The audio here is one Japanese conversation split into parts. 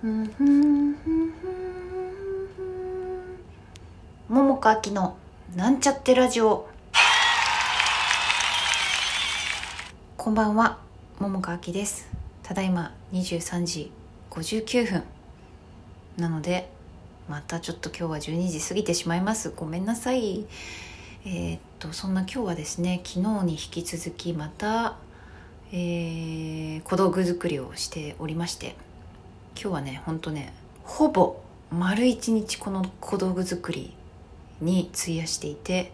桃佳明のなんちゃってラジオこんばんは桃佳明ですただいま23時59分なのでまたちょっと今日は12時過ぎてしまいますごめんなさいえー、っとそんな今日はですね昨日に引き続きまた、えー、小道具作りをしておりまして今日はねほんとねほぼ丸一日この小道具作りに費やしていて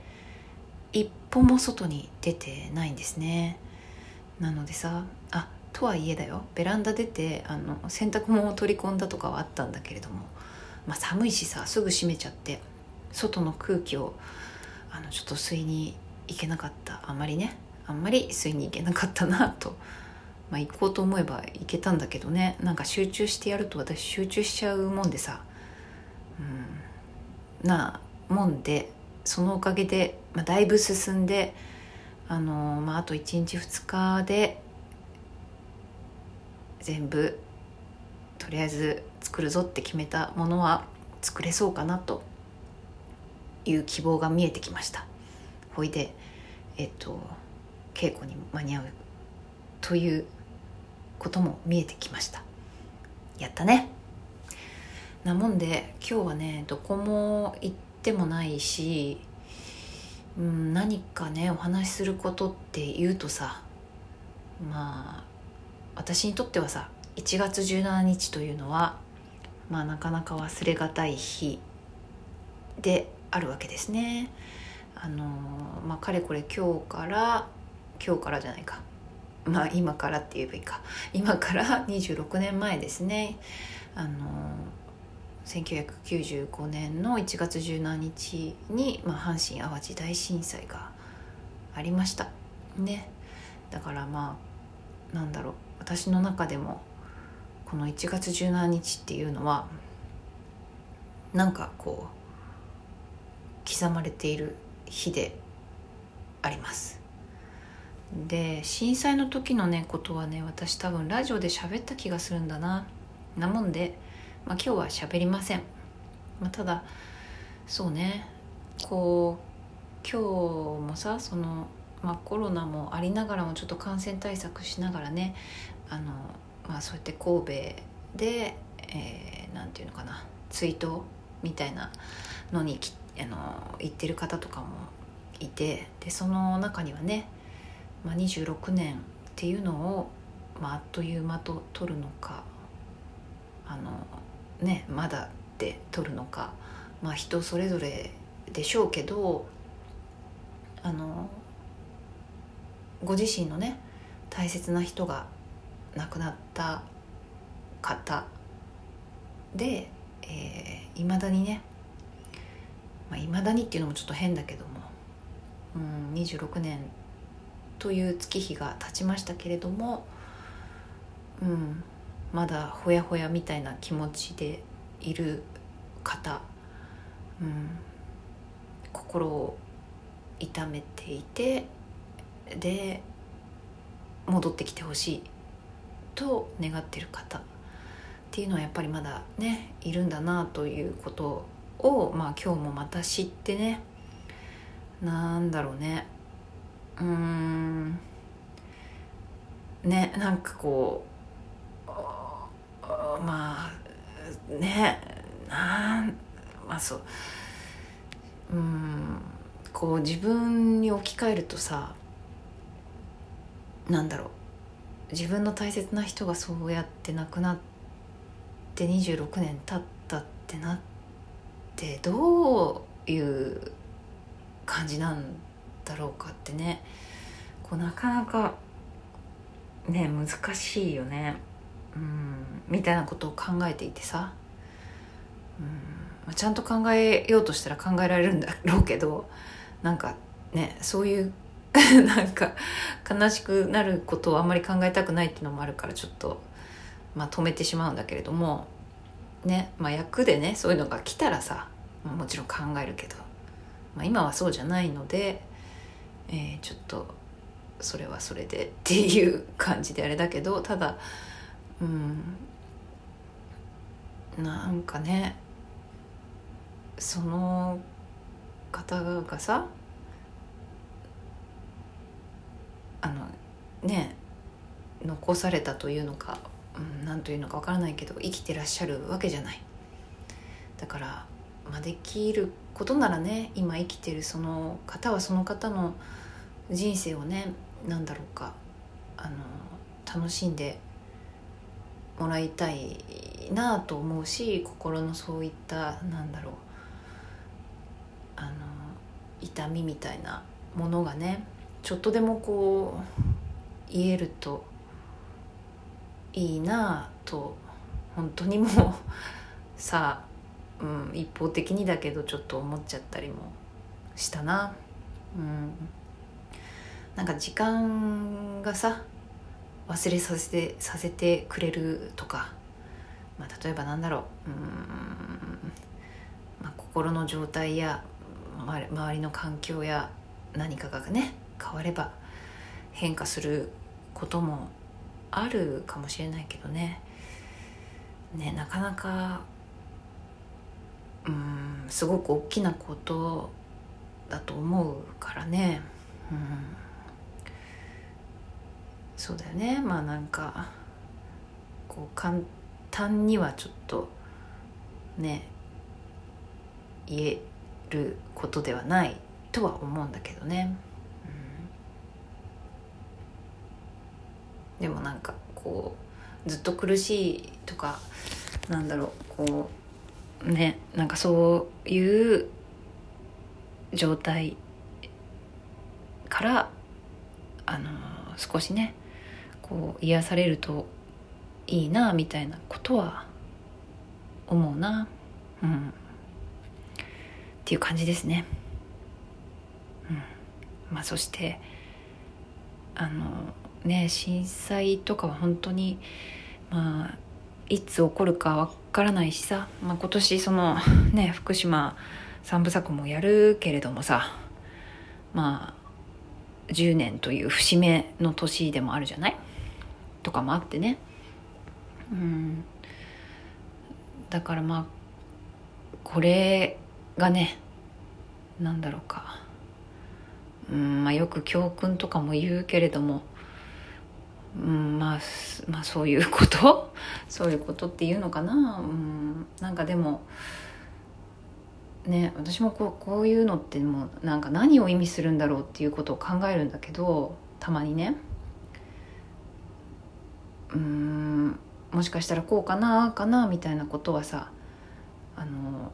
一歩も外に出てないんですね。なのでさあとはいえだよベランダ出てあの洗濯物を取り込んだとかはあったんだけれども、まあ、寒いしさすぐ閉めちゃって外の空気をあのちょっと吸いに行けなかった。あんまりねあんまり吸いに行けなかったなとまあ、行こうと思えば行けたんだけどね。なんか集中してやると私集中しちゃうもんでさ、うん、なもんでそのおかげで、まあ、だいぶ進んであのー、まあ、あと1日2日で全部とりあえず作るぞって決めたものは作れそうかなという希望が見えてきました。ほいでえっと稽古に間に合うということも見えてきました。やったね。なもんで今日はねどこも行ってもないし、うん、何かねお話しすることって言うとさまあ私にとってはさ1月17日というのはまあなかなか忘れがたい日であるわけですね。あのまあかれこれ今日から今日からじゃないか。まあ今からって言えばいいか。今から26年前ですね。あの1995年の1月17日に、まあ、阪神・淡路大震災がありました。ね。だからまあなんだろう。私の中でもこの1月17日っていうのはなんかこう刻まれている日であります。で震災の時のねことはね私多分ラジオで喋った気がするんだななもんで、まあ、今日は喋りません、まあ、ただそうねこう今日もさその、まあ、コロナもありながらもちょっと感染対策しながらねあの、まあ、そうやって神戸で何、えー、て言うのかな追悼みたいなのにあの行ってる方とかもいてでその中にはねまあ、26年っていうのを、まあ、あっという間と取るのかあのねまだって取るのか、まあ、人それぞれでしょうけどあのご自身のね大切な人が亡くなった方でいま、えー、未だにねいまあ、未だにっていうのもちょっと変だけども、うん、26年という月日が経ちましたけれども、うん、まだほやほやみたいな気持ちでいる方、うん、心を痛めていてで戻ってきてほしいと願ってる方っていうのはやっぱりまだねいるんだなということを、まあ、今日もまた知ってねなんだろうね。うん。ねなんかこうまあねなんまあそう。うんこう自分に置き換えるとさなんだろう。自分の大切な人がそうやって亡くなって26年経ったってなってどういう感じなんだろうかってね。こうなかなかね難しいよね。うん。みたいなことを考えていてさ。うん。まちゃんと考えようとしたら考えられるんだろうけどなんかねそういう なんか悲しくなることをあんまり考えたくないっていうのもあるからちょっと、まあ、止めてしまうんだけれどもねまあ役でねそういうのが来たらさもちろん考えるけど、まあ、今はそうじゃないのでえー、ちょっとそれはそれでっていう感じであれだけどただうんなんかねその方がさあのね残されたというのか何、うん、というのかわからないけど生きてらっしゃるわけじゃない。だから、まあ、できることならね今生きてるその方はその方の人生をね何だろうかあの楽しんでもらいたいなと思うし心のそういったなんだろうあの痛みみたいなものがねちょっとでもこう言えるといいなと本当にもう さあ、うん、一方的にだけどちょっと思っちゃったりもしたな。うん、なんか時間がさ忘れさせてさせてくれるとか、まあ、例えばなんだろう。うん、まあ、心の状態や周りの環境や何かがね変われば変化することもあるかもしれないけどね。ねなかなかうんすごく大きなことだと思うからね、うん、そうだよね。まあなんかこう簡単にはちょっとね言えることではないとは思うんだけどね、うん、でもなんかこうずっと苦しいとかなんだろうこうねなんかそういう状態からあの少しねこう癒されるといいなみたいなことは思うな。うん。っていう感じですね。うん。まあ、そしてあのね震災とかは本当にまあいつ起こるかわからないしさ、まあ、今年そのね福島三部作もやるけれどもさ。まあ10年という節目の年でもあるじゃない？とかもあってね。うん。だからまあこれがねなんだろうか。うんまあよく教訓とかも言うけれども。うんまあ、まあそういうこと？そういうことっていうのかな？うん。なんかでもね私もこうこういうのってもうなんか何を意味するんだろうっていうことを考えるんだけどたまにね。うん。もしかしたらこうかなあかなみたいなことはさあの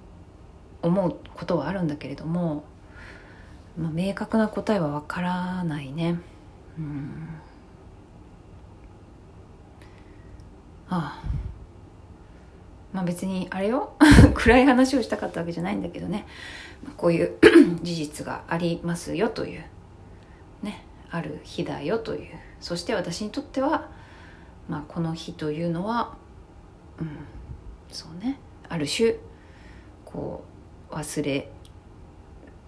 思うことはあるんだけれども、まあ、明確な答えはわからないね。うん。ああ。まあ別にあれよ。暗い話をしたかったわけじゃないんだけどね。こういう 事実がありますよという。ね。ある日だよという。そして私にとっては、まあ、この日というのはうん。そうね。ある種こう忘れ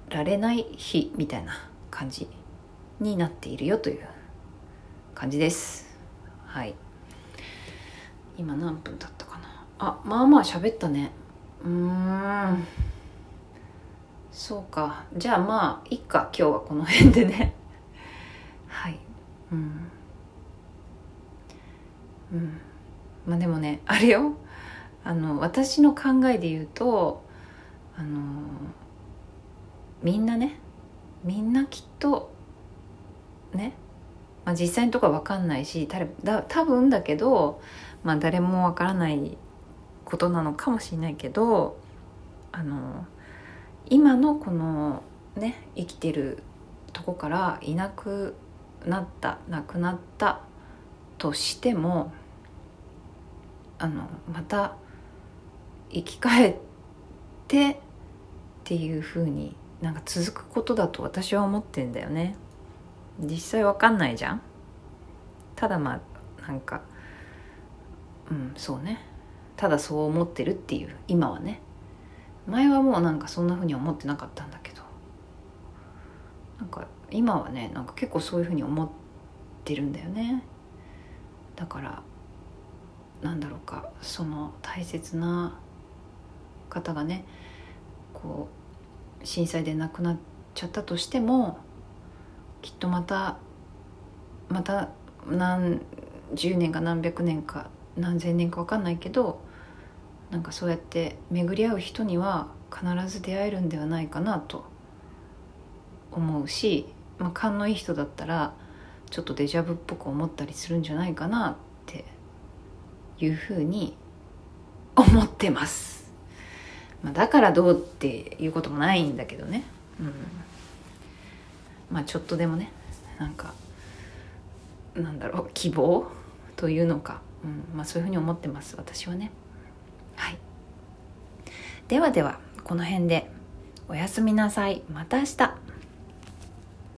られない日みたいな感じになっているよという感じです。はい。今何分経ったかなあまあまあ喋ったね。うん。そうか。じゃあまあいっか。今日はこの辺でね。はい。うん。うん。まあでもねあれよ。あの私の考えで言うとあのみんなね。みんなきっとね、まあ、実際のとこは分かんないしだ多分だけど、まあ、誰も分からないことなのかもしれないけどあの今のこのね生きてるとこからいなくなった亡くなったとしてもあのまた生き返ってっていうふうになんか続くことだと私は思ってんだよね。実際わかんないじゃん。ただまあなんかうんそうね。ただそう思ってるっていう今はね。前はもうなんかそんなふうに思ってなかったんだけど。なんか今はねなんか結構そういうふうに思ってるんだよね。だからなんだろうかその大切な方がねこう震災で亡くなっちゃったとしてもきっとまたまた何十年か何百年か何千年か分かんないけどなんかそうやって巡り合う人には必ず出会えるんではないかなと思うし、まあ、勘のいい人だったらちょっとデジャブっぽく思ったりするんじゃないかなっていうふうに思ってます、まあ、だからどうっていうこともないんだけどね。うん。まあちょっとでもねなんかなんだろう希望というのか、うんまあ、そういうふうに思ってます私はね。はい。ではではこの辺でおやすみなさい。また明日。